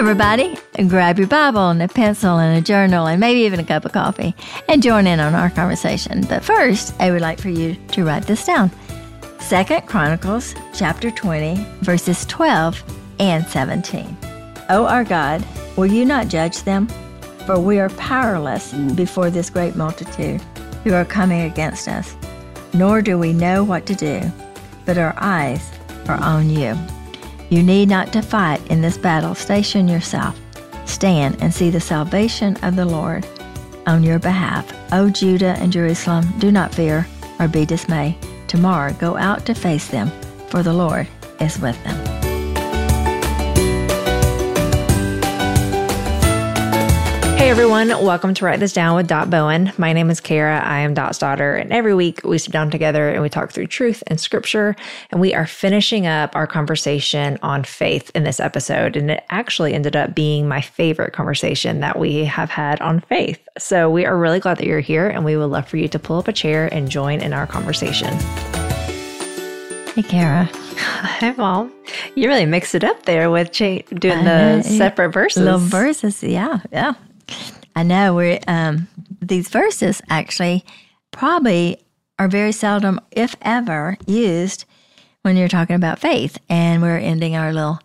everybody. Grab your Bible and a pencil and a journal and maybe even a cup of coffee and join in on our conversation. But first, I would like for you to write this down. Second Chronicles chapter 20, verses 12 and 17. O our God, will you not judge them? For we are powerless before this great multitude who are coming against us, nor do we know what to do, but our eyes are on you. You need not to fight in this battle. Station yourself. Stand and see the salvation of the Lord on your behalf. O Judah and Jerusalem, do not fear or be dismayed. Tomorrow go out to face them, for the Lord is with them. Hey everyone, welcome to Write This Down with Dot Bowen. My name is Cara. I am Dot's daughter, and every week we sit down together and we talk through truth and scripture. And we are finishing up our conversation on faith in this episode. And it actually ended up being my favorite conversation that we have had on faith. So we are really glad that you're here, and we would love for you to pull up a chair and join in our conversation. Hey, Cara. Hi, Mom. You really mixed it up there with cha- doing the separate verses. Little verses, yeah, yeah. I know we're um, these verses actually probably are very seldom, if ever, used when you're talking about faith, and we're ending our little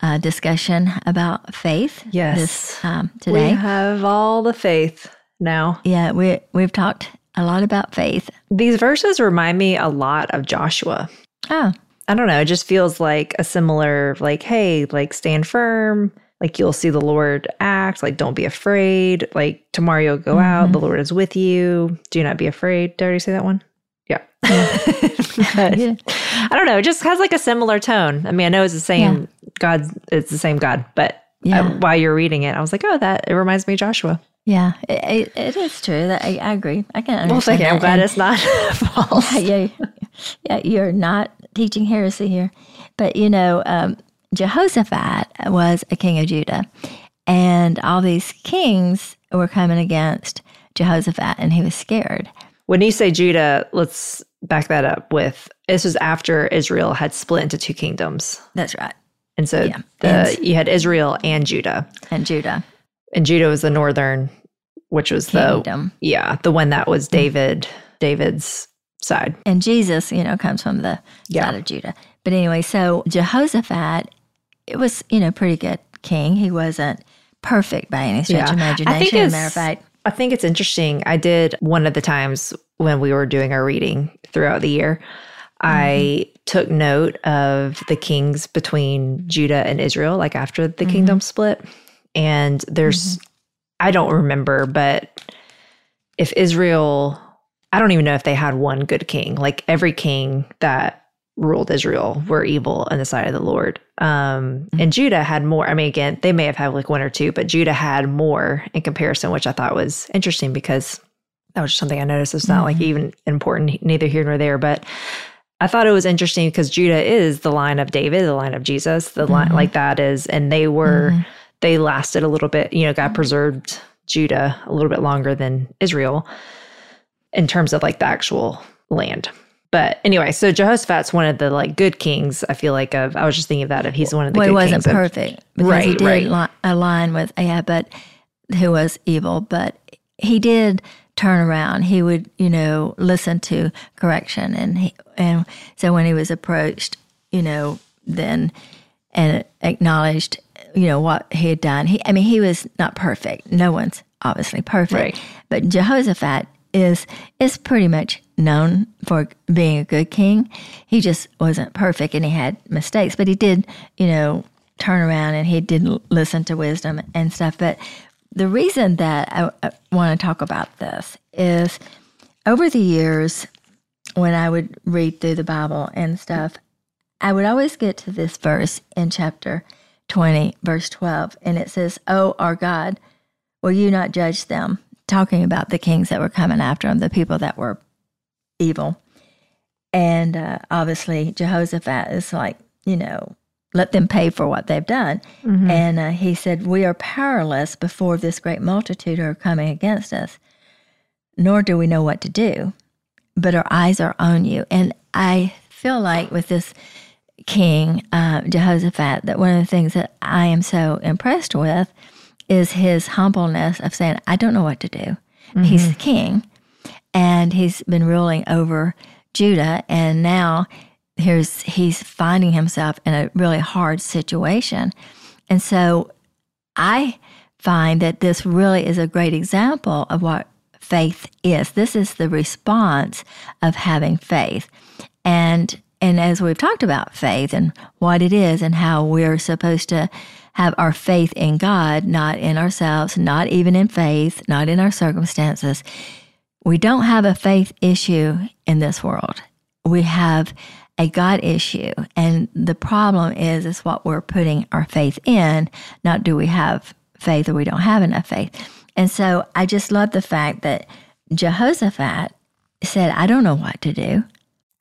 uh, discussion about faith. Yes. this um, today. We have all the faith now. yeah, we we've talked a lot about faith. These verses remind me a lot of Joshua. Oh, I don't know. It just feels like a similar, like, hey, like stand firm. Like you'll see the Lord act. Like don't be afraid. Like tomorrow you'll go out. The Lord is with you. Do not be afraid. Did I already say that one? Yeah. But Yeah. I don't know. It just has like a similar tone. I mean, I know it's the same God. It's the same God. But Yeah. uh, while you're reading it, I was like, oh, that it reminds me of Joshua. yeah, it, it, it is true. That I, I agree. I can understand. Well, thank you. I'm glad And- it's not false. yeah, yeah, yeah, you're not teaching heresy here. But you know, um, Jehoshaphat was a king of Judah, and all these kings were coming against Jehoshaphat, and he was scared. When you say Judah, let's back that up with this was after Israel had split into two kingdoms. That's right. And so Yeah. the, And- you had Israel and Judah. And Judah And Judah was the northern, which was the yeah, the one that was mm-hmm. David, David's side. and Jesus, you know, comes from the Yeah. side of Judah. But anyway, so Jehoshaphat, it was you know pretty good king. He wasn't perfect by any stretch of Yeah. I imagination. think As a matter of fact, I think it's interesting. I did one of the times when we were doing our reading throughout the year. I mm-hmm. took note of the kings between Judah and Israel, like after the mm-hmm. kingdom split. And there's, mm-hmm. I don't remember, but if Israel, I don't even know if they had one good king. Like every king that ruled Israel were evil on the side of the Lord. Um, and Judah had more. I mean, again, they may have had like one or two, but Judah had more in comparison, which I thought was interesting because that was just something I noticed. It's not like mm-hmm. even important, neither here nor there, but I thought it was interesting because Judah is the line of David, the line of Jesus, the line mm-hmm. like that is, and they were, mm-hmm. they lasted a little bit, you know, God preserved Judah a little bit longer than Israel in terms of like the actual land. But anyway, so Jehoshaphat's one of the like good kings. I feel like of I was just thinking of that of he's one of the well, good he wasn't kings perfect because he Right, did right. li- align with Ahab, but who was evil. But he did turn around. He would, you know, listen to correction, and he and so when he was approached, you know, then and acknowledged, you know, what he had done. He, I mean, he was not perfect. No one's obviously perfect, Right. but Jehoshaphat is is pretty much known for being a good king. He just wasn't perfect and he had mistakes, but he did, you know, turn around and he did listen to wisdom and stuff. But the reason that I, I want to talk about this is over the years when I would read through the Bible and stuff, I would always get to this verse in chapter 20, verse 12, and it says, Oh, our God, will you not judge them? Talking about the kings that were coming after him, the people that were evil. And uh, obviously, Jehoshaphat is like, you know, let them pay for what they've done. And uh, he said, We are powerless before this great multitude who are coming against us, nor do we know what to do, but our eyes are on you. And I feel like with this king, uh, Jehoshaphat, that one of the things that I am so impressed with is his humbleness of saying, I don't know what to do. Mm-hmm. He's the king and he's been ruling over Judah. And now here's, he's finding himself in a really hard situation. And so I find that this really is a great example of what faith is. This is the response of having faith. And and as we've talked about faith and what it is and how we're supposed to have our faith in God, not in ourselves, not even in faith, not in our circumstances. We don't have a faith issue in this world. We have a God issue. And the problem is is what we're putting our faith in, not do we have faith or we don't have enough faith. And so I just love the fact that Jehoshaphat said, I don't know what to do.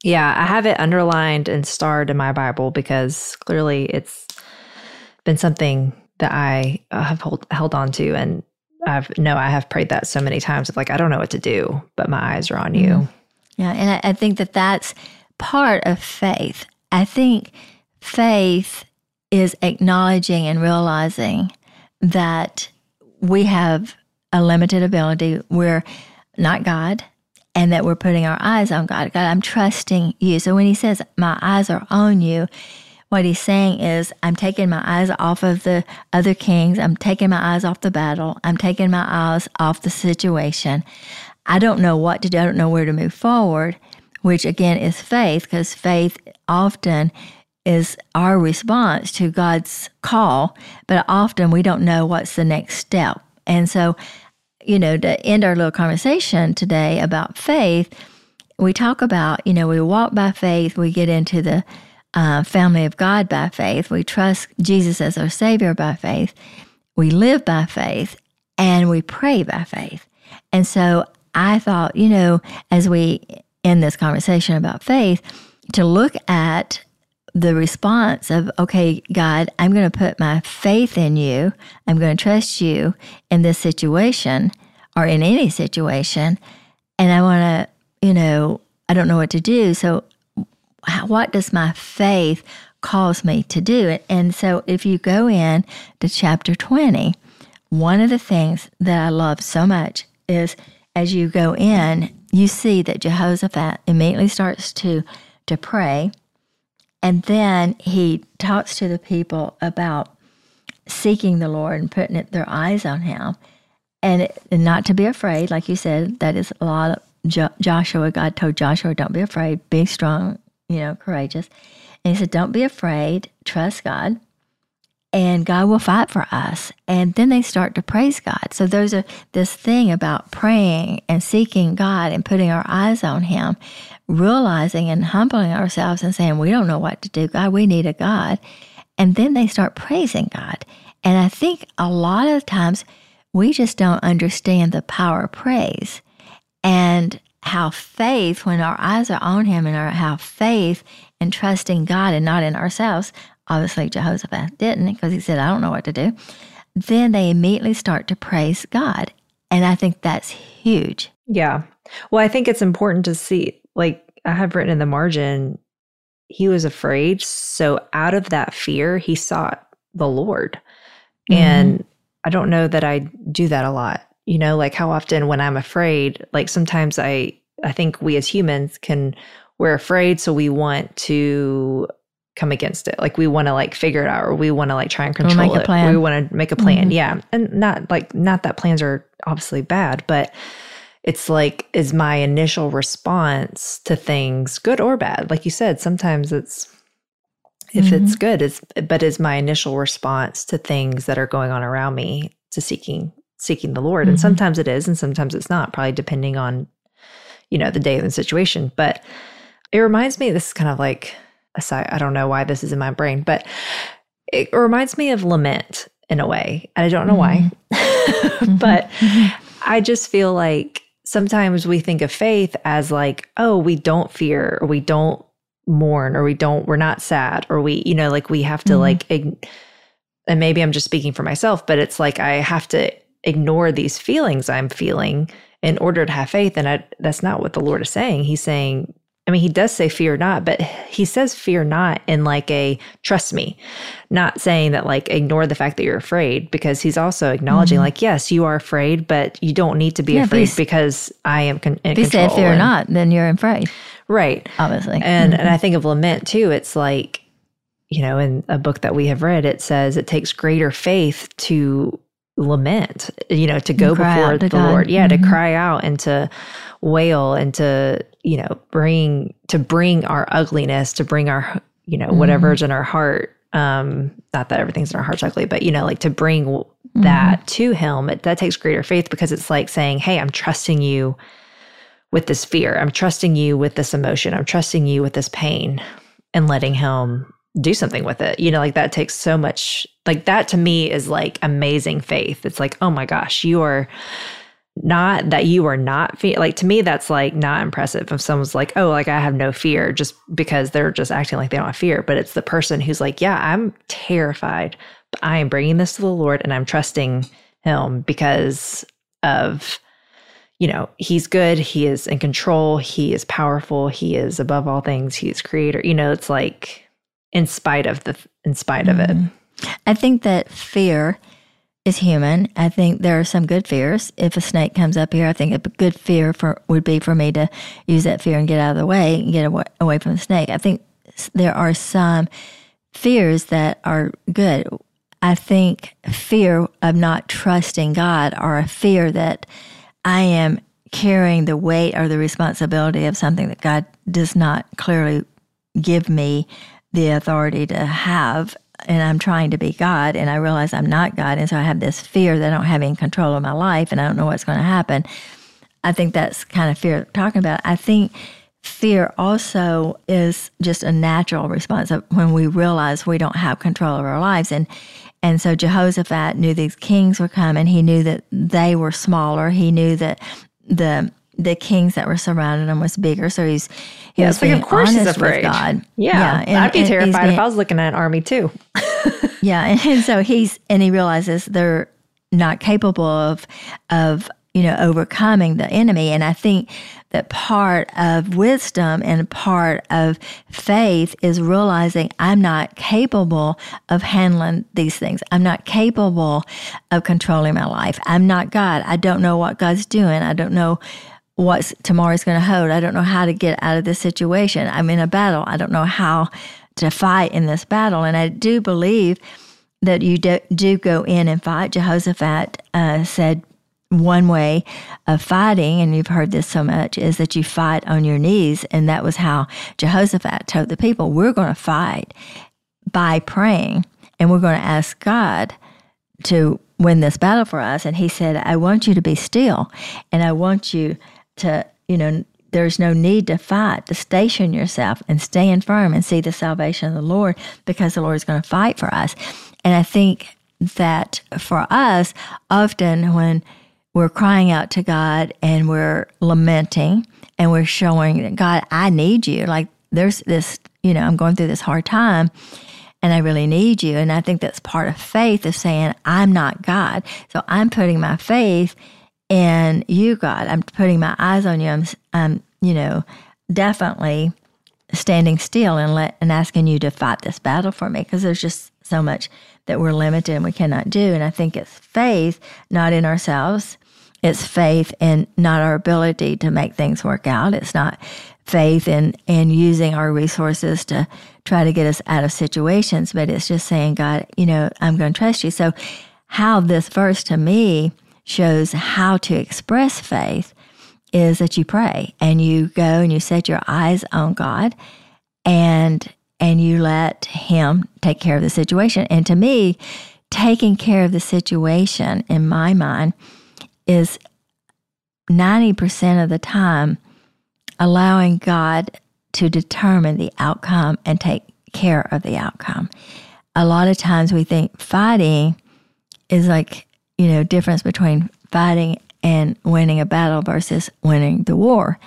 Yeah, I have it underlined and starred in my Bible because clearly it's been something that I uh, have hold, held on to. And I've no, I have prayed that so many times of like, I don't know what to do, but my eyes are on you. Mm-hmm. Yeah. And I, I think that that's part of faith. I think faith is acknowledging and realizing that we have a limited ability. We're not God and that we're putting our eyes on God. God, I'm trusting you. So when he says, My eyes are on you, what he's saying is, I'm taking my eyes off of the other kings. I'm taking my eyes off the battle. I'm taking my eyes off the situation. I don't know what to do. I don't know where to move forward, which again is faith, because faith often is our response to God's call, but often we don't know what's the next step. And so you know, to end our little conversation today about faith, we talk about, you know, we walk by faith, we get into the uh, family of God by faith, we trust Jesus as our Savior by faith, we live by faith, and we pray by faith. And so I thought, you know, as we end this conversation about faith, to look at the response of, okay, God, I'm going to put my faith in you. I'm going to trust you in this situation or in any situation. And I want to, you know, I don't know what to do. So, what does my faith cause me to do? And so, if you go in to chapter 20, one of the things that I love so much is as you go in, you see that Jehoshaphat immediately starts to, to pray and then he talks to the people about seeking the Lord and putting it, their eyes on him. And, it, and, not to be afraid, like you said, that is a lot of jo- Joshua. God told Joshua, don't be afraid, be strong, you know, courageous. And he said, don't be afraid, trust God, and God will fight for us. And then they start to praise God. So there's a this thing about praying and seeking God and putting our eyes on Him realizing and humbling ourselves and saying, We don't know what to do, God, we need a God. And then they start praising God. And I think a lot of times we just don't understand the power of praise and how faith, when our eyes are on Him and our, how faith and trusting God and not in ourselves, obviously Jehoshaphat didn't because he said, I don't know what to do. Then they immediately start to praise God. And I think that's huge. Yeah. Well, I think it's important to see like I have written in the margin, he was afraid. So out of that fear, he sought the Lord. Mm-hmm. And I don't know that I do that a lot. You know, like how often when I'm afraid, like sometimes I I think we as humans can we're afraid so we want to come against it. Like we want to like figure it out or we want to like try and control it. We want to make a plan. Mm-hmm. Yeah. And not like not that plans are obviously bad, but it's like is my initial response to things good or bad like you said sometimes it's if mm-hmm. it's good it's but is my initial response to things that are going on around me to seeking seeking the lord mm-hmm. and sometimes it is and sometimes it's not probably depending on you know the day and the situation but it reminds me this is kind of like aside i don't know why this is in my brain but it reminds me of lament in a way and i don't know mm-hmm. why but mm-hmm. i just feel like sometimes we think of faith as like, oh, we don't fear or we don't mourn or we don't, we're not sad or we, you know, like we have to mm-hmm. like, and maybe I'm just speaking for myself, but it's like I have to ignore these feelings I'm feeling in order to have faith. And I, that's not what the Lord is saying. He's saying, I mean, he does say fear not, but he says fear not in like a trust me, not saying that like ignore the fact that you're afraid because he's also acknowledging mm-hmm. like, yes, you are afraid, but you don't need to be yeah, afraid because I am con- in if control. If you say fear and, not, then you're afraid. Right. Obviously. And, mm-hmm. and I think of lament too. It's like, you know, in a book that we have read, it says it takes greater faith to lament, you know, to go before the God. Lord. Yeah, mm-hmm. to cry out and to wail and to you know bring to bring our ugliness to bring our you know mm-hmm. whatever's in our heart um not that everything's in our heart's ugly but you know like to bring mm-hmm. that to him it, that takes greater faith because it's like saying hey i'm trusting you with this fear i'm trusting you with this emotion i'm trusting you with this pain and letting him do something with it you know like that takes so much like that to me is like amazing faith. It's like oh my gosh you are not that you are not fe- like to me that's like not impressive. If someone's like oh like i have no fear just because they're just acting like they don't have fear. But it's the person who's like yeah i'm terrified but i am bringing this to the lord and i'm trusting him because of you know he's good. He is in control. He is powerful. He is above all things. He is creator. You know it's like in spite of the in spite mm-hmm. of it. Mm-hmm. I think that fear is human. I think there are some good fears. If a snake comes up here, I think a good fear for would be for me to use that fear and get out of the way and get away, away from the snake. I think there are some fears that are good. I think fear of not trusting God or a fear that I am carrying the weight or the responsibility of something that God does not clearly give me the authority to have and I'm trying to be God and I realize I'm not God. And so I have this fear that I don't have any control of my life and I don't know what's going to happen. I think that's kind of fear talking about. I think fear also is just a natural response of when we realize we don't have control of our lives. And and so Jehoshaphat knew these kings were coming. He knew that they were smaller. He knew that the the kings that were surrounding him was bigger. So he's he yeah, was like, of course he's afraid. God. Yeah, yeah and, I'd be terrified being, if I was looking at an army too. yeah, and, and so he's and he realizes they're not capable of of you know overcoming the enemy. And I think that part of wisdom and part of faith is realizing I'm not capable of handling these things. I'm not capable of controlling my life. I'm not God. I don't know what God's doing. I don't know what tomorrow's going to hold. I don't know how to get out of this situation. I'm in a battle. I don't know how to fight in this battle. And I do believe that you do, do go in and fight. Jehoshaphat uh, said one way of fighting, and you've heard this so much, is that you fight on your knees. And that was how Jehoshaphat told the people, we're going to fight by praying and we're going to ask God to win this battle for us. And he said, I want you to be still and I want you to, you know, there's no need to fight, to station yourself and stand firm and see the salvation of the Lord because the Lord is going to fight for us. And I think that for us, often when we're crying out to God and we're lamenting and we're showing God, I need you. Like there's this, you know, I'm going through this hard time and I really need you. And I think that's part of faith is saying, I'm not God. So I'm putting my faith and you, God, I'm putting my eyes on you. I'm, I'm you know, definitely standing still and let and asking you to fight this battle for me because there's just so much that we're limited and we cannot do. And I think it's faith, not in ourselves. It's faith in not our ability to make things work out. It's not faith in in using our resources to try to get us out of situations, but it's just saying, God, you know, I'm going to trust you. So how this verse to me shows how to express faith is that you pray and you go and you set your eyes on God and and you let him take care of the situation. And to me, taking care of the situation in my mind is 90% of the time allowing God to determine the outcome and take care of the outcome. A lot of times we think fighting is like you know, difference between fighting and winning a battle versus winning the war.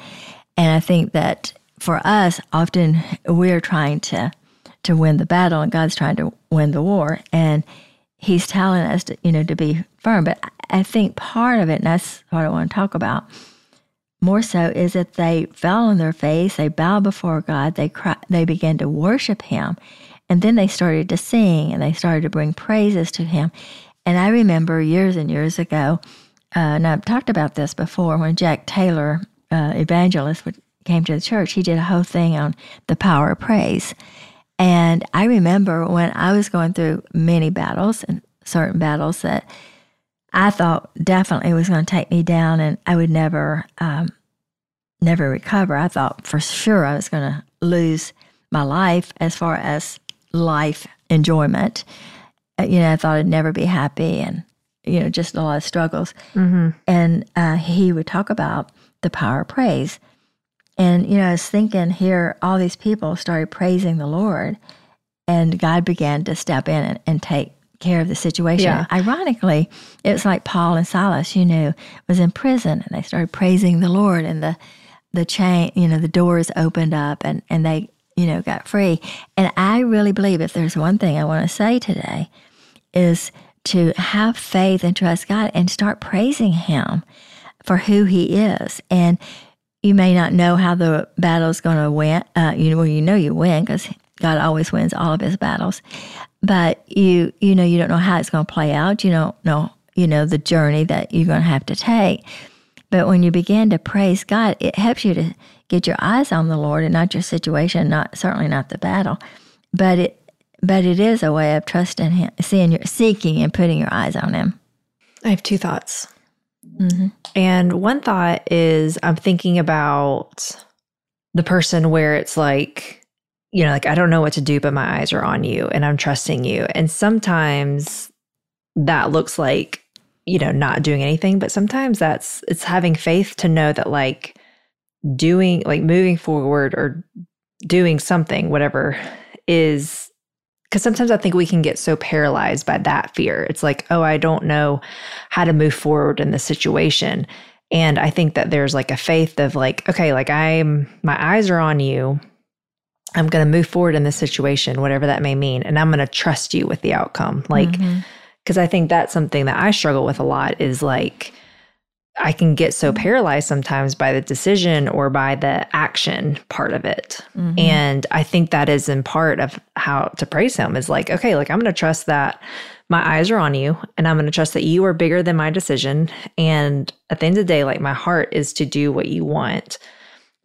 And I think that for us, often we're trying to to win the battle, and God's trying to win the war, and He's telling us to you know to be firm. But I think part of it, and that's what I want to talk about more so is that they fell on their face, they bowed before God, they cry, they began to worship Him, and then they started to sing and they started to bring praises to Him. And I remember years and years ago, uh, and I've talked about this before, when Jack Taylor, uh, evangelist, would, came to the church, he did a whole thing on the power of praise. And I remember when I was going through many battles and certain battles that I thought definitely was going to take me down and I would never, um, never recover. I thought for sure I was going to lose my life as far as life enjoyment. Uh, you know, I thought I'd never be happy and, you know, just a lot of struggles. Mm-hmm. And uh, he would talk about the power of praise. And, you know, I was thinking here, all these people started praising the Lord, and God began to step in and, and take care of the situation. Yeah. Ironically, it was like Paul and Silas, you know, was in prison, and they started praising the Lord, and the the chain, you know, the doors opened up, and and they, you know, got free. And I really believe if there's one thing I want to say today, is to have faith and trust God and start praising Him for who He is. And you may not know how the battle is going to win. Uh, you well, you know you win because God always wins all of His battles. But you you know you don't know how it's going to play out. You don't know you know the journey that you're going to have to take. But when you begin to praise God, it helps you to get your eyes on the Lord and not your situation, not certainly not the battle. But it but it is a way of trusting Him, seeing your seeking and putting your eyes on Him. I have two thoughts. Mm-hmm. And one thought is I'm thinking about the person where it's like, you know, like I don't know what to do, but my eyes are on you and I'm trusting you. And sometimes that looks like, you know, not doing anything, but sometimes that's it's having faith to know that like doing like moving forward or doing something, whatever, is because sometimes I think we can get so paralyzed by that fear. It's like, oh, I don't know how to move forward in this situation. And I think that there's like a faith of like, okay, like I'm, my eyes are on you. I'm going to move forward in this situation, whatever that may mean. And I'm going to trust you with the outcome. Like, mm-hmm. because I think that's something that I struggle with a lot is like, I can get so mm-hmm. paralyzed sometimes by the decision or by the action part of it. Mm-hmm. And I think that is in part of how to praise him is like, okay, like I'm going to trust that my eyes are on you and I'm going to trust that you are bigger than my decision. And at the end of the day, like my heart is to do what you want.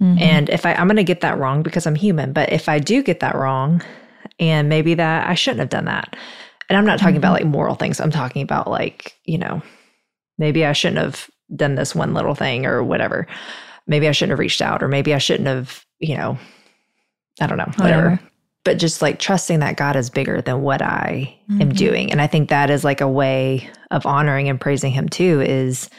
Mm-hmm. And if I, I'm going to get that wrong because I'm human, but if I do get that wrong and maybe that I shouldn't have done that. And I'm not talking about like moral things. I'm talking about like, you know, maybe I shouldn't have done this one little thing or whatever. Maybe I shouldn't have reached out or maybe I shouldn't have, you know, I don't know, whatever. Whatever. But just like trusting that God is bigger than what I am doing. And I think that is like a way of honoring and praising him too is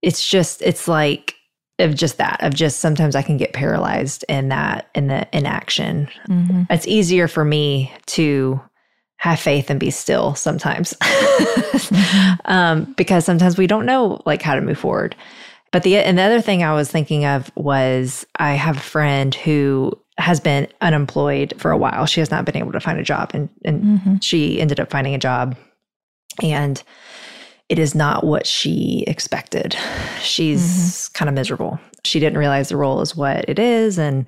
it's just it's like of just that of just sometimes I can get paralyzed in that in the inaction. Mm-hmm. It's easier for me to have faith and be still sometimes. Mm-hmm. Um, because sometimes we don't know like how to move forward. But the and the other thing i was thinking of was i have a friend who has been unemployed for a while. She has not been able to find a job and, and mm-hmm. she ended up finding a job. And it is not what she expected. She's mm-hmm. kind of miserable. She didn't realize the role is what it is. And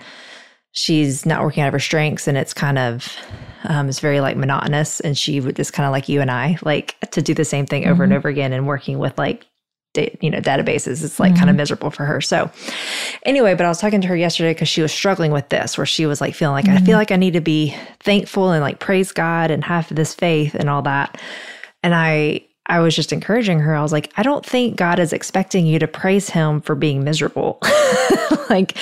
she's not working out of her strengths and it's kind of um, it's very like monotonous and she would just kind of like you and i like to do the same thing over and mm-hmm. over again and working with like da- you know databases it's like kind of mm-hmm. miserable for her. So anyway but i was talking to her yesterday because she was struggling with this where she was like feeling like i feel mm-hmm. like i need to be thankful and like praise god and have this faith and all that. And i I was just encouraging her. I was like, I don't think God is expecting you to praise him for being miserable. like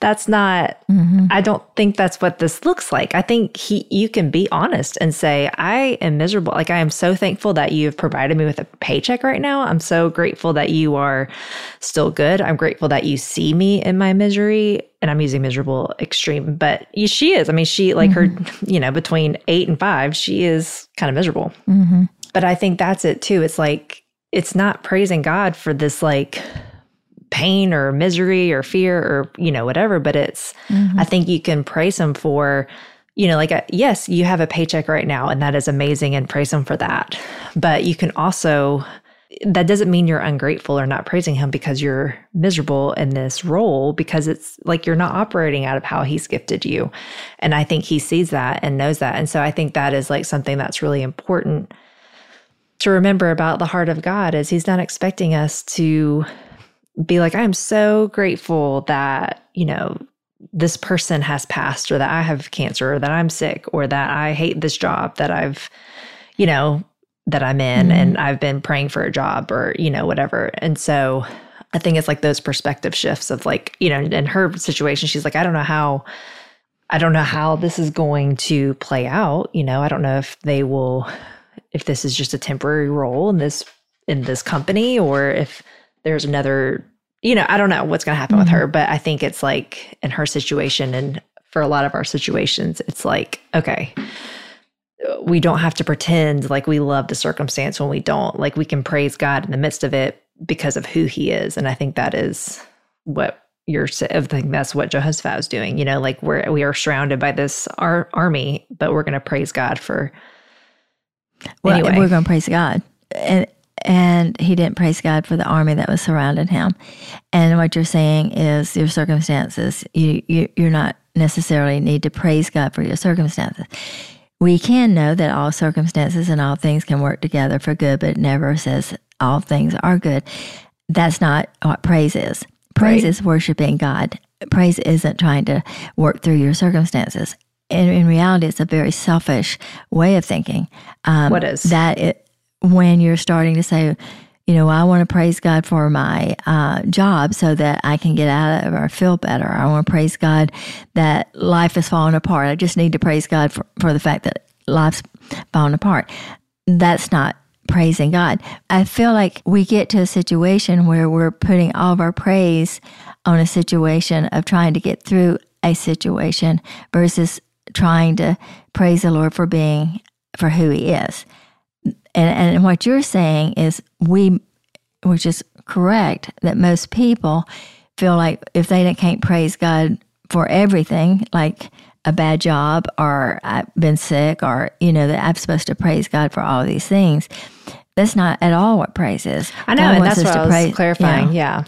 that's not mm-hmm. I don't think that's what this looks like. I think he you can be honest and say, I am miserable. Like I am so thankful that you have provided me with a paycheck right now. I'm so grateful that you are still good. I'm grateful that you see me in my misery. And I'm using miserable extreme, but she is. I mean, she like her, mm-hmm. you know, between eight and five, she is kind of miserable. Mm-hmm. But I think that's it too. It's like, it's not praising God for this like pain or misery or fear or, you know, whatever, but it's, I mm-hmm. think you can praise Him for, you know, like, a, yes, you have a paycheck right now and that is amazing and praise Him for that. But you can also that doesn't mean you're ungrateful or not praising him because you're miserable in this role because it's like you're not operating out of how he's gifted you. And I think he sees that and knows that. And so I think that is like something that's really important to remember about the heart of God is he's not expecting us to be like I'm so grateful that, you know, this person has passed or that I have cancer or that I'm sick or that I hate this job that I've you know that I'm in mm-hmm. and I've been praying for a job or, you know, whatever. And so I think it's like those perspective shifts of like, you know, in her situation, she's like, I don't know how, I don't know how this is going to play out. You know, I don't know if they will, if this is just a temporary role in this, in this company or if there's another, you know, I don't know what's going to happen mm-hmm. with her, but I think it's like in her situation and for a lot of our situations, it's like, okay, we don't have to pretend like we love the circumstance when we don't. Like we can praise God in the midst of it because of who he is. And I think that is what you're I think that's what Jehoshaphat is doing. You know, like we're we are surrounded by this our army, but we're gonna praise God for well, anyway. we're gonna praise God. And and he didn't praise God for the army that was surrounding him. And what you're saying is your circumstances, you, you you're not necessarily need to praise God for your circumstances we can know that all circumstances and all things can work together for good, but it never says all things are good. That's not what praise is. Praise right. is worshiping God. Praise isn't trying to work through your circumstances. And in reality, it's a very selfish way of thinking. Um, what is that? It, when you're starting to say, you know, I want to praise God for my uh, job so that I can get out of or feel better. I want to praise God that life is falling apart. I just need to praise God for, for the fact that life's falling apart. That's not praising God. I feel like we get to a situation where we're putting all of our praise on a situation of trying to get through a situation versus trying to praise the Lord for being for who he is and, and what you're saying is we, which is correct, that most people feel like if they can't praise God for everything, like a bad job or I've been sick or, you know, that I'm supposed to praise God for all these things. That's not at all what praise is. I know, God and that's what I was praise, clarifying. Yeah.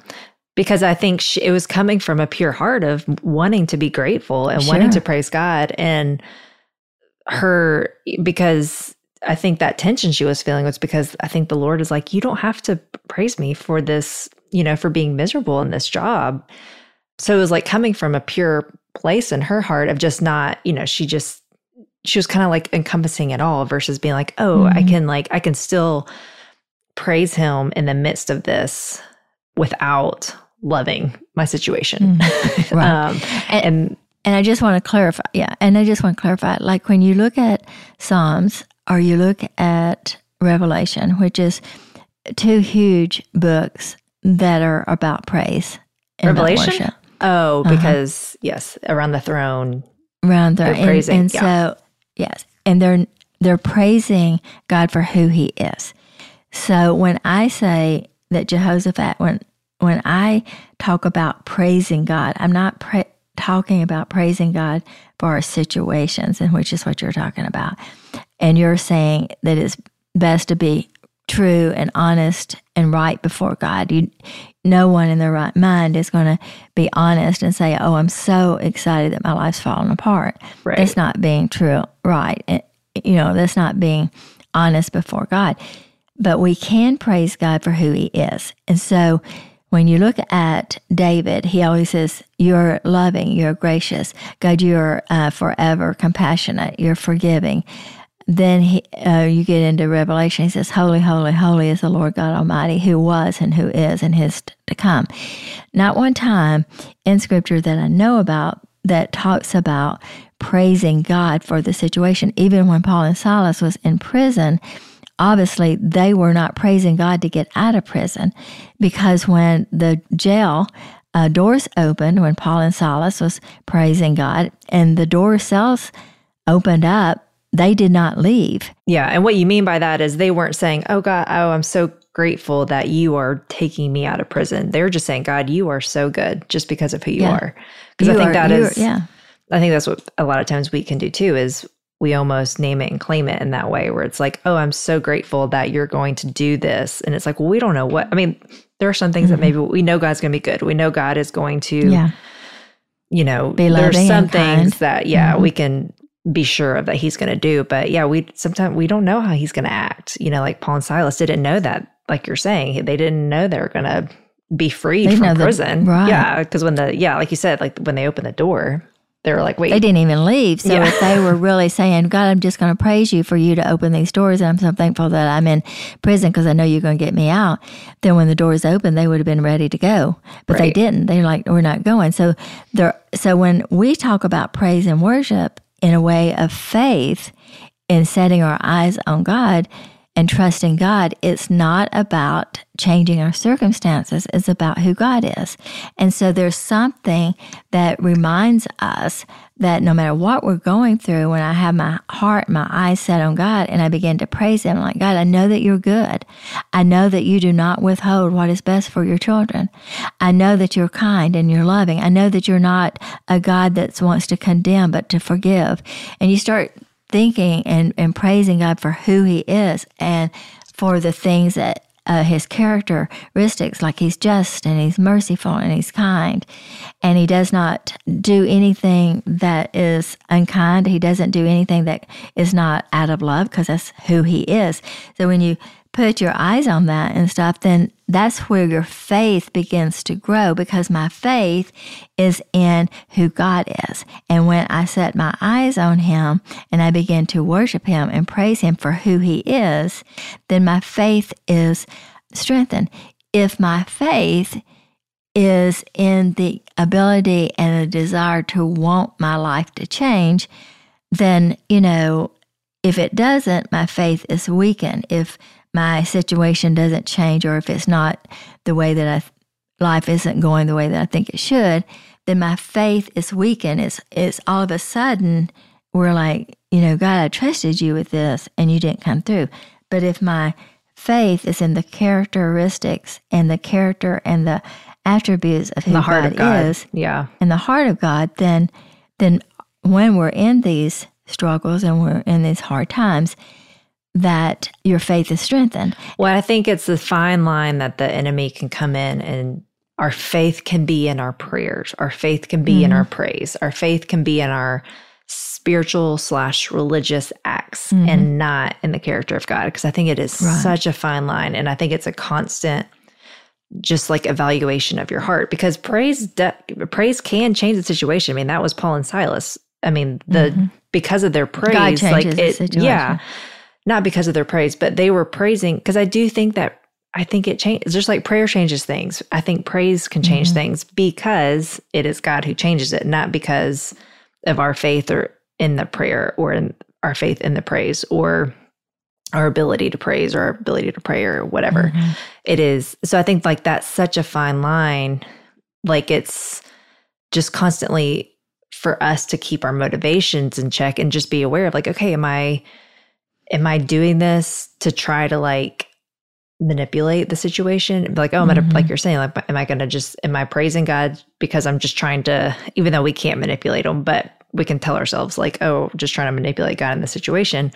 Because I think she, it was coming from a pure heart of wanting to be grateful and sure. wanting to praise God. And her, because I think that tension she was feeling was because I think the Lord is like, you don't have to praise me for this, you know, for being miserable in this job. So it was like coming from a pure place in her heart of just not, you know, she just, she was kind of like encompassing it all versus being like, oh, mm-hmm. I can like, I can still praise him in the midst of this without loving my situation. Mm-hmm. Right. um, and, and and I just want to clarify, yeah, and I just want to clarify, like when you look at Psalms, or you look at Revelation, which is two huge books that are about praise. Revelation? Oh, uh-huh. because uh-huh. yes, around the throne. Around the throne. Praising, and, and yeah. so yes. And they're they're praising God for who he is. So when I say that Jehoshaphat, when when I talk about praising God, I'm not pra- talking about praising God for our situations, and which is what you're talking about and you're saying that it's best to be true and honest and right before God. You, no one in their right mind is going to be honest and say, "Oh, I'm so excited that my life's falling apart." Right. That's not being true, right? It, you know, that's not being honest before God. But we can praise God for who He is, and so. When you look at David, he always says, You're loving, you're gracious. God, you're uh, forever compassionate, you're forgiving then he, uh, you get into Revelation. He says, Holy, holy, holy is the Lord God Almighty, who was and who is and is to come. Not one time in Scripture that I know about that talks about praising God for the situation. Even when Paul and Silas was in prison, obviously they were not praising God to get out of prison because when the jail uh, doors opened, when Paul and Silas was praising God, and the door cells opened up, they did not leave. Yeah. And what you mean by that is they weren't saying, oh, God, oh, I'm so grateful that you are taking me out of prison. They're just saying, God, you are so good just because of who you yeah. are. Because I think are, that is, yeah. I think that's what a lot of times we can do too is we almost name it and claim it in that way where it's like, oh, I'm so grateful that you're going to do this. And it's like, well, we don't know what, I mean, there are some things mm-hmm. that maybe we know God's going to be good. We know God is going to, yeah. you know, be there's some things that, yeah, mm-hmm. we can be sure of that he's going to do. But yeah, we sometimes we don't know how he's going to act. You know, like Paul and Silas didn't know that, like you're saying, they didn't know they were going to be freed from prison. right. Yeah. Cause when the, yeah, like you said, like when they opened the door, they were like, wait. They didn't even leave. So yeah. if they were really saying, God, I'm just going to praise you for you to open these doors, and I'm so thankful that I'm in prison because I know you're going to get me out, then when the doors opened, they would have been ready to go. But right. they didn't. They're like, we're not going. So there. So when we talk about praise and worship in a way of faith, in setting our eyes on God, and trust in God, it's not about changing our circumstances, it's about who God is. And so there's something that reminds us that no matter what we're going through, when I have my heart, my eyes set on God, and I begin to praise Him, like, God, I know that you're good. I know that you do not withhold what is best for your children. I know that you're kind and you're loving. I know that you're not a God that wants to condemn, but to forgive. And you start thinking and, and praising God for who He is and for the things that uh, his characteristics, like he's just and he's merciful and he's kind, and he does not do anything that is unkind. He doesn't do anything that is not out of love because that's who he is. So when you put your eyes on that and stuff, then that's where your faith begins to grow because my faith is in who God is. And when I set my eyes on Him and I begin to worship Him and praise Him for who He is, then my faith is strengthened. If my faith is in the ability and the desire to want my life to change, then, you know, if it doesn't, my faith is weakened. If my situation doesn't change or if it's not the way that I life isn't going the way that I think it should, then my faith is weakened. It's it's all of a sudden we're like, you know, God, I trusted you with this and you didn't come through. But if my faith is in the characteristics and the character and the attributes of who the heart God, of God is, yeah, and the heart of God, then then when we're in these struggles and we're in these hard times, that your faith is strengthened. Well, I think it's the fine line that the enemy can come in and our faith can be in our prayers. Our faith can be mm-hmm. in our praise. Our faith can be in our spiritual slash religious acts mm-hmm. and not in the character of God. Because I think it is right. such a fine line. And I think it's a constant just like evaluation of your heart because praise de- praise can change the situation. I mean, that was Paul and Silas. I mean, the mm-hmm. because of their praise, like it, yeah not because of their praise, but they were praising because I do think that I think it changes just like prayer changes things. I think praise can change mm-hmm. things because it is God who changes it, not because of our faith or in the prayer or in our faith in the praise or our ability to praise or our ability to pray or whatever mm-hmm. it is. So I think like that's such a fine line. Like it's just constantly for us to keep our motivations in check and just be aware of like, okay, am I am I doing this to try to like manipulate the situation? Like, oh, I'm gonna, like mm-hmm. you're saying, like, am I going to just, am I praising God because I'm just trying to, even though we can't manipulate him, but we can tell ourselves, like, oh, just trying to manipulate God in the situation.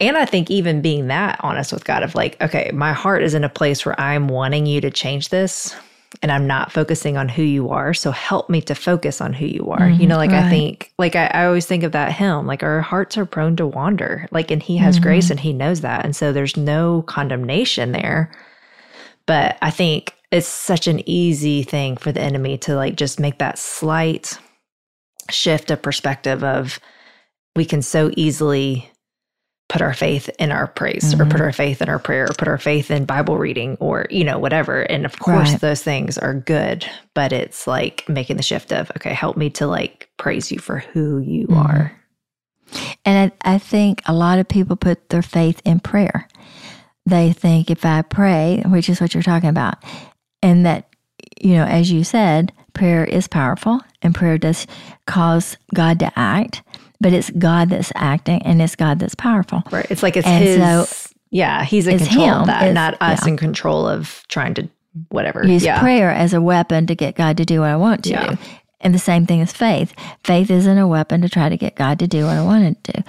And I think even being that honest with God of like, okay, my heart is in a place where I'm wanting you to change this and I'm not focusing on who you are. So help me to focus on who you are. Mm-hmm, you know, like right. I think, like I, I, always think of that hymn, like our hearts are prone to wander, like, and He has mm-hmm. grace and He knows that. And so there's no condemnation there. But I think it's such an easy thing for the enemy to like just make that slight shift of perspective of we can so easily put our faith in our praise mm-hmm. or put mm-hmm. our faith in our prayer or put our faith in Bible reading or, you know, whatever. And of course, right. those things are good, but it's like making the shift of, okay, help me to like praise you for who you mm-hmm. are. And I, I think a lot of people put their faith in prayer. They think if I pray, which is what you're talking about, and that, you know, as you said, prayer is powerful and prayer does cause God to act but it's God that's acting and it's God that's powerful. Right. It's like it's and his. So yeah, he's in control him. of that, it's, not us yeah. in control of trying to whatever. Use yeah. prayer as a weapon to get God to do what I want to. Yeah. And the same thing is faith. Faith isn't a weapon to try to get God to do what I want him to do.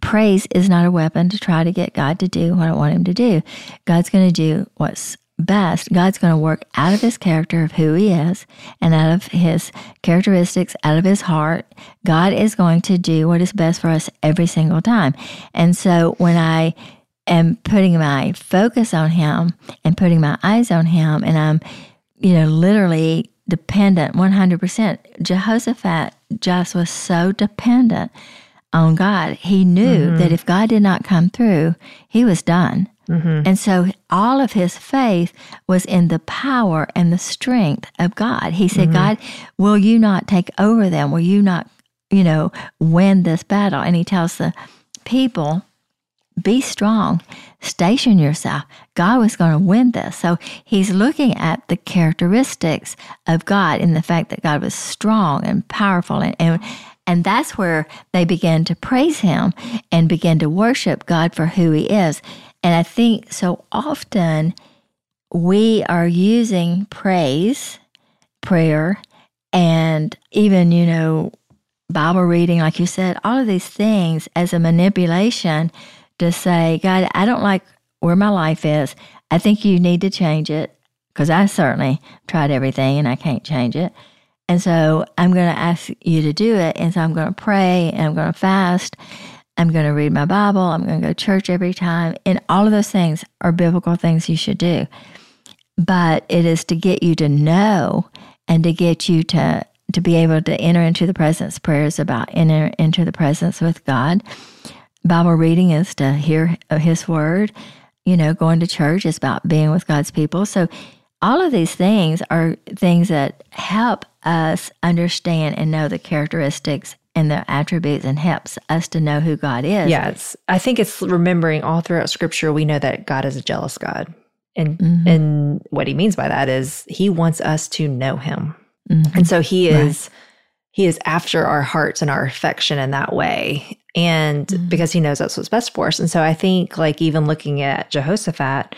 Praise is not a weapon to try to get God to do what I want him to do. God's going to do what's best. God's going to work out of his character of who he is and out of his characteristics, out of his heart. God is going to do what is best for us every single time. And so when I am putting my focus on him and putting my eyes on him and I'm, you know, literally dependent 100%. Jehoshaphat just was so dependent on God. He knew mm-hmm. that if God did not come through, he was done. Mm-hmm. And so all of his faith was in the power and the strength of God. He said, mm-hmm. God, will you not take over them? Will you not, you know, win this battle? And he tells the people, be strong, station yourself. God was going to win this. So he's looking at the characteristics of God in the fact that God was strong and powerful. And, and, and that's where they began to praise him and begin to worship God for who he is. And I think so often we are using praise, prayer, and even, you know, Bible reading, like you said, all of these things as a manipulation to say, God, I don't like where my life is. I think you need to change it because I certainly tried everything and I can't change it. And so I'm going to ask you to do it. And so I'm going to pray and I'm going to fast. I'm going to read my Bible. I'm going to go to church every time. And all of those things are biblical things you should do. But it is to get you to know and to get you to to be able to enter into the presence. Prayers about enter into the presence with God. Bible reading is to hear His word. You know, going to church is about being with God's people. So, all of these things are things that help us understand and know the characteristics and the attributes and helps us to know who God is. Yes. I think it's remembering all throughout scripture we know that God is a jealous God. And mm-hmm. and what he means by that is he wants us to know him. Mm-hmm. And so he is right. he is after our hearts and our affection in that way and mm-hmm. because he knows that's what's best for us. And so I think, like, even looking at Jehoshaphat,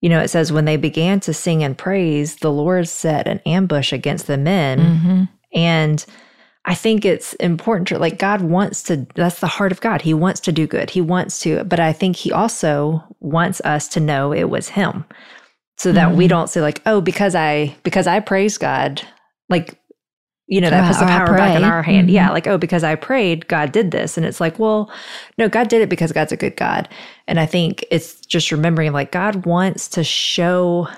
you know, it says, when they began to sing and praise, the Lord set an ambush against the men. Mm-hmm. And I think it's important to, like, God wants to, that's the heart of God. He wants to do good. He wants to, but I think He also wants us to know it was Him so that mm-hmm. we don't say, like, oh, because I, because I praise God, like you know, that puts the power back in our hand. Mm-hmm. Yeah, like, oh, because I prayed, God did this. And it's like, well, no, God did it because God's a good God. And I think it's just remembering like God wants to show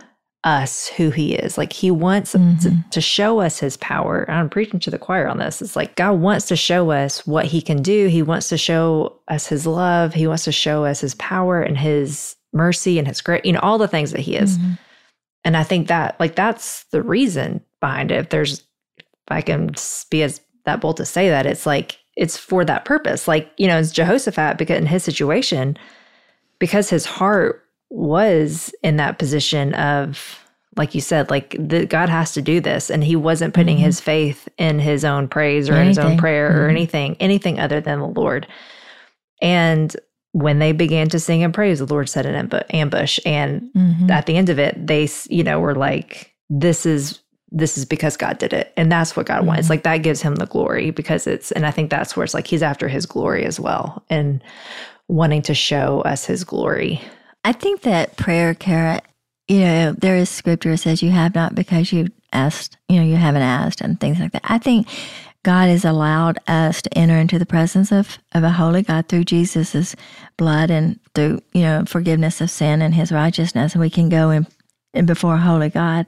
us who he is. Like he wants mm-hmm. to, to, show us his power. I'm preaching to the choir on this. It's like God wants to show us what he can do. He wants to show us his love. He wants to show us his power and his mercy and his great, you know, all the things that he is. Mm-hmm. And I think that like that's the reason behind it. If there's if I can be as that bold to say that, it's like it's for that purpose. Like, you know, it's Jehoshaphat because in his situation, because his heart was in that position of like you said, like the, God has to do this, and he wasn't putting mm-hmm. his faith in his own praise or, his own prayer mm-hmm. or anything, anything other than the Lord. And when they began to sing and praise, the Lord set an ambush, and mm-hmm. at the end of it, they, you know, were like, "This is this is because God did it. And that's what God mm-hmm. wants. Like that gives him the glory because it's, and I think that's where it's like he's after his glory as well and wanting to show us his glory. I think that prayer, Cara, you know, there is scripture that says you have not because you asked, you know, you haven't asked and things like that. I think God has allowed us to enter into the presence of, of a holy God through Jesus' blood and through, you know, forgiveness of sin and his righteousness. And we can go in, in before a holy God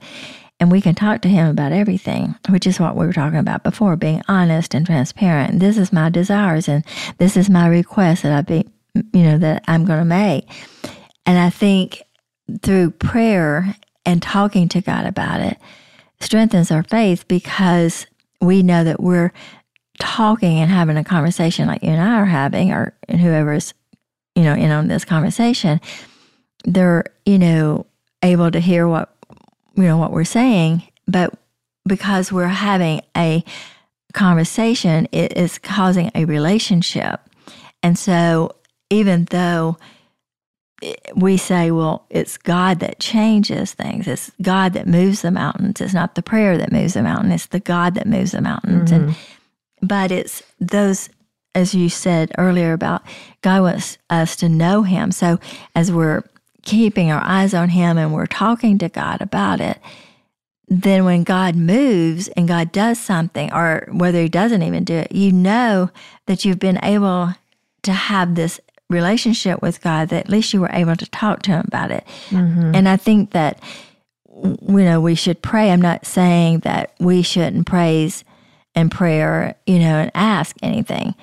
and we can talk to him about everything, which is what we were talking about before, being honest and transparent. This is my desires and this is my request that I be, you know, that I'm going to make. And I think through prayer and talking to God about it strengthens our faith because we know that we're talking and having a conversation like you and I are having, or whoever's, you know, in on this conversation, they're, you know, able to hear what you know what we're saying, but because we're having a conversation, it is causing a relationship. And so even though we say, well, it's God that changes things. It's God that moves the mountains. It's not the prayer that moves the mountain. It's the God that moves the mountains. Mm-hmm. And but it's those, as you said earlier about God wants us to know Him. So as we're keeping our eyes on Him and we're talking to God about it, then when God moves and God does something, or whether He doesn't even do it, you know that you've been able to have this relationship with God that at least you were able to talk to Him about it. Mm-hmm. And I think that, you know, we should pray. I'm not saying that we shouldn't praise and prayer, you know, and ask anything.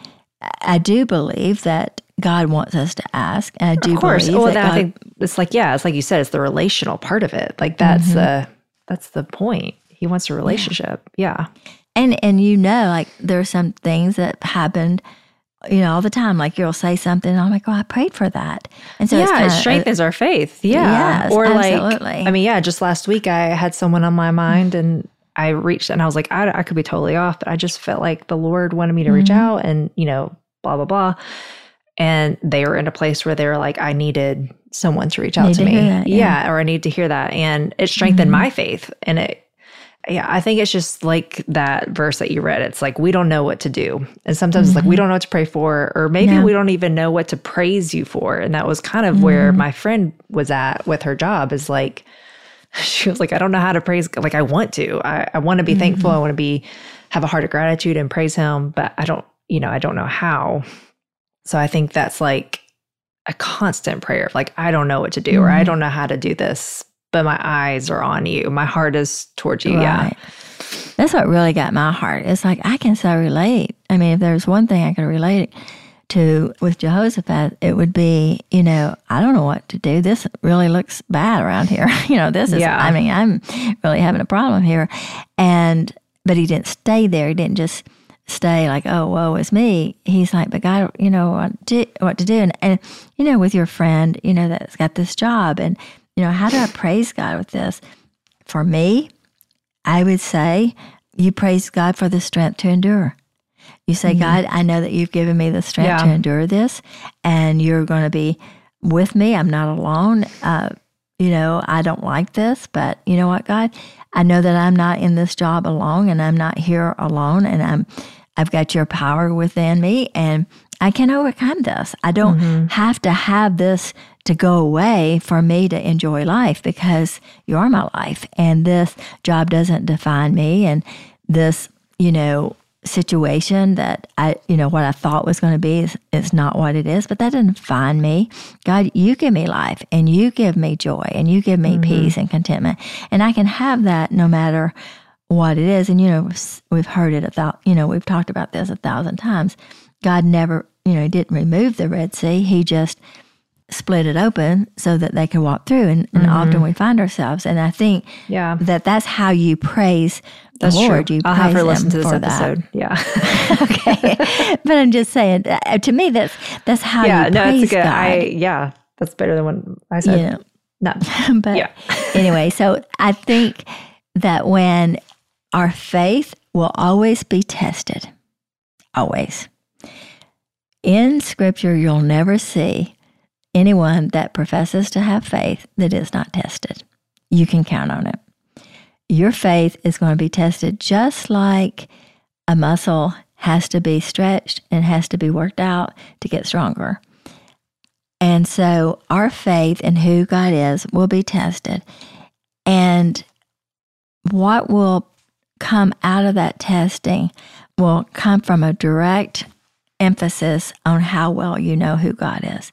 I do believe that God wants us to ask. And I do of course. believe well, that God, I think it's like, yeah, it's like you said, it's the relational part of it. Like that's mm-hmm. the that's the point. He wants a relationship. Yeah. yeah. And and you know, like there are some things that happened you know, all the time. Like you'll say something, and I'm like, "Oh, I prayed for that," and so yeah, it strengthens our faith. Yeah, yes, or absolutely. like, I mean, yeah, just last week I had someone on my mind, and I reached, and I was like, I, I could be totally off, but I just felt like the Lord wanted me to reach mm-hmm. out, and you know, blah blah blah. And they were in a place where they were like, I needed someone to reach out need to, to me, that, yeah. yeah. or I need to hear that, and it strengthened mm-hmm. my faith, and it yeah, I think it's just like that verse that you read. It's like we don't know what to do. And sometimes mm-hmm. it's like we mm-hmm. don't know what to pray for, or maybe no. we don't even know what to praise you for. And that was kind of mm-hmm. where my friend was at with her job is like, she was like, I don't know how to praise. Like, I want to. I, I want to be mm-hmm. thankful. I want to be, have a heart of gratitude and praise him, but I don't, you know, I don't know how. So I think that's like a constant prayer. of Like, I don't know what to do, or I mm-hmm. don't know how to do this, but my eyes are on you. My heart is towards you. Right. Yeah. That's what really got my heart. It's like I can so relate. I mean, if there's one thing I could relate to with Jehoshaphat, it would be, you know, I don't know what to do. This really looks bad around here. you know, this is, yeah. I mean, I'm really having a problem here. And, but he didn't stay there. He didn't just stay like, oh, woe is me. He's like, but God, you know, what to, what to do. And, and, you know, with your friend, you know, that's got this job and you know, how do I praise God with this? For me, I would say you praise God for the strength to endure. You say, mm-hmm. God, I know that you've given me the strength yeah. to endure this, and you're going to be with me. I'm not alone. Uh, you know, I don't like this, but you know what, God? I know that I'm not in this job alone, and I'm not here alone, and I'm I've got your power within me, and I can overcome this. I don't mm-hmm. have to have this to go away for me to enjoy life because you are my life. And this job doesn't define me. And this, you know, situation that I, you know, what I thought was going to be is, is not what it is, but that doesn't define me. God, you give me life and you give me joy and you give me mm-hmm. peace and contentment. And I can have that no matter what it is. And, you know, we've heard it a thousand, you know, we've talked about this a thousand times. God never, you know, didn't remove the Red Sea. He just split it open so that they could walk through. And, and mm-hmm. often we find ourselves. And I think yeah. that that's how you praise that's the Lord. True. You I'll have her listen to this episode. That. Yeah. okay. But I'm just saying, uh, to me, that's that's how yeah, you no, praise it's good. God. I, yeah, that's better than what I said. Yeah. No. but yeah. anyway, so I think that when our faith will always be tested, always in Scripture, you'll never see anyone that professes to have faith that is not tested. You can count on it. Your faith is going to be tested just like a muscle has to be stretched and has to be worked out to get stronger. And so our faith in who God is will be tested. And what will come out of that testing will come from a direct emphasis on how well you know who God is.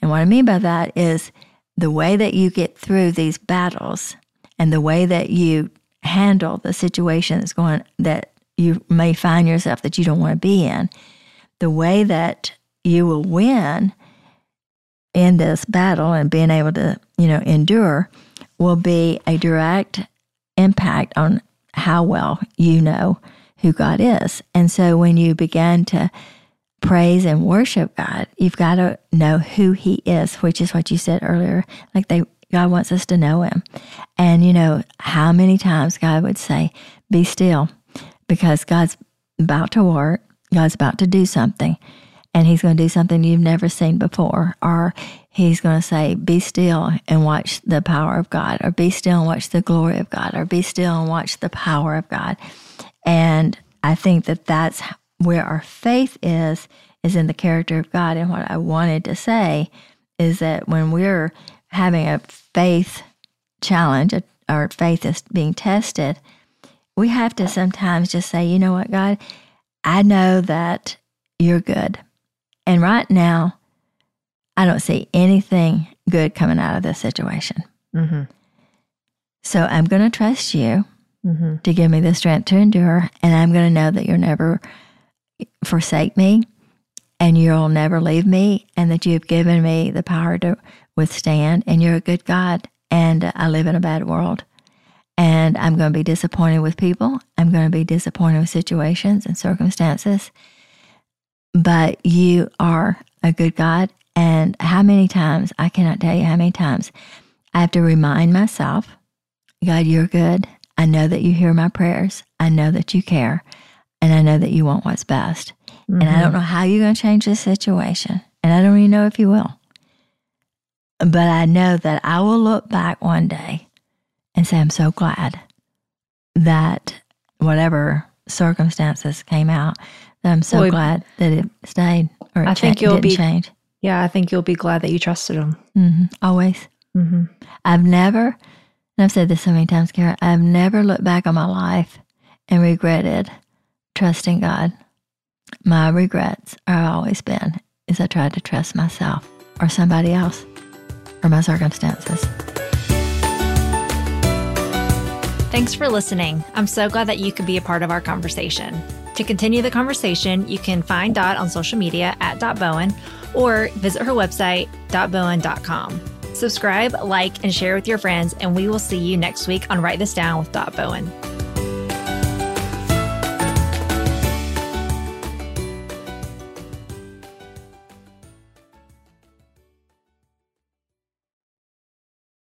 And what I mean by that is the way that you get through these battles and the way that you handle the situation that's going that you may find yourself that you don't want to be in, the way that you will win in this battle and being able to, you know, endure will be a direct impact on how well you know who God is. And so when you begin to praise and worship God, you've got to know who He is, which is what you said earlier. Like they, God wants us to know Him. And you know, how many times God would say, Be still, because God's about to work, God's about to do something, and He's going to do something you've never seen before, or he's going to say, Be still and watch the power of God, or be still and watch the glory of God, or be still and watch the power of God. And I think that that's where our faith is, is in the character of God. And what I wanted to say is that when we're having a faith challenge, our faith is being tested, we have to sometimes just say, you know what, God, I know that you're good. And right now, I don't see anything good coming out of this situation. Mm-hmm. So I'm going to trust you mm-hmm. to give me the strength to endure. And I'm going to know that you're never forsake me and you'll never leave me and that you've given me the power to withstand. And you're a good God. And I live in a bad world. And I'm going to be disappointed with people. I'm going to be disappointed with situations and circumstances. But you are a good God. And how many times, I cannot tell you how many times, I have to remind myself God, you're good. I know that you hear my prayers. I know that you care. And I know that you want what's best. Mm-hmm. And I don't mm-hmm. know how you're going to change this situation. And I don't even know if you will. But I know that I will look back one day and say, I'm so glad that whatever circumstances came out, that I'm so well, glad that it stayed or it I think you'll be, change. Yeah, I think you'll be glad that you trusted him. Mm-hmm, always. Mm-hmm. I've never, and I've said this so many times, Cara, I've never looked back on my life and regretted trusting God. My regrets have always been is I tried to trust myself or somebody else or my circumstances. Thanks for listening. I'm so glad that you could be a part of our conversation. To continue the conversation, you can find Dot on social media at Dot Bowen or visit her website, dotbowen.com. Subscribe, like, and share with your friends, and we will see you next week on Write This Down with Dot Bowen.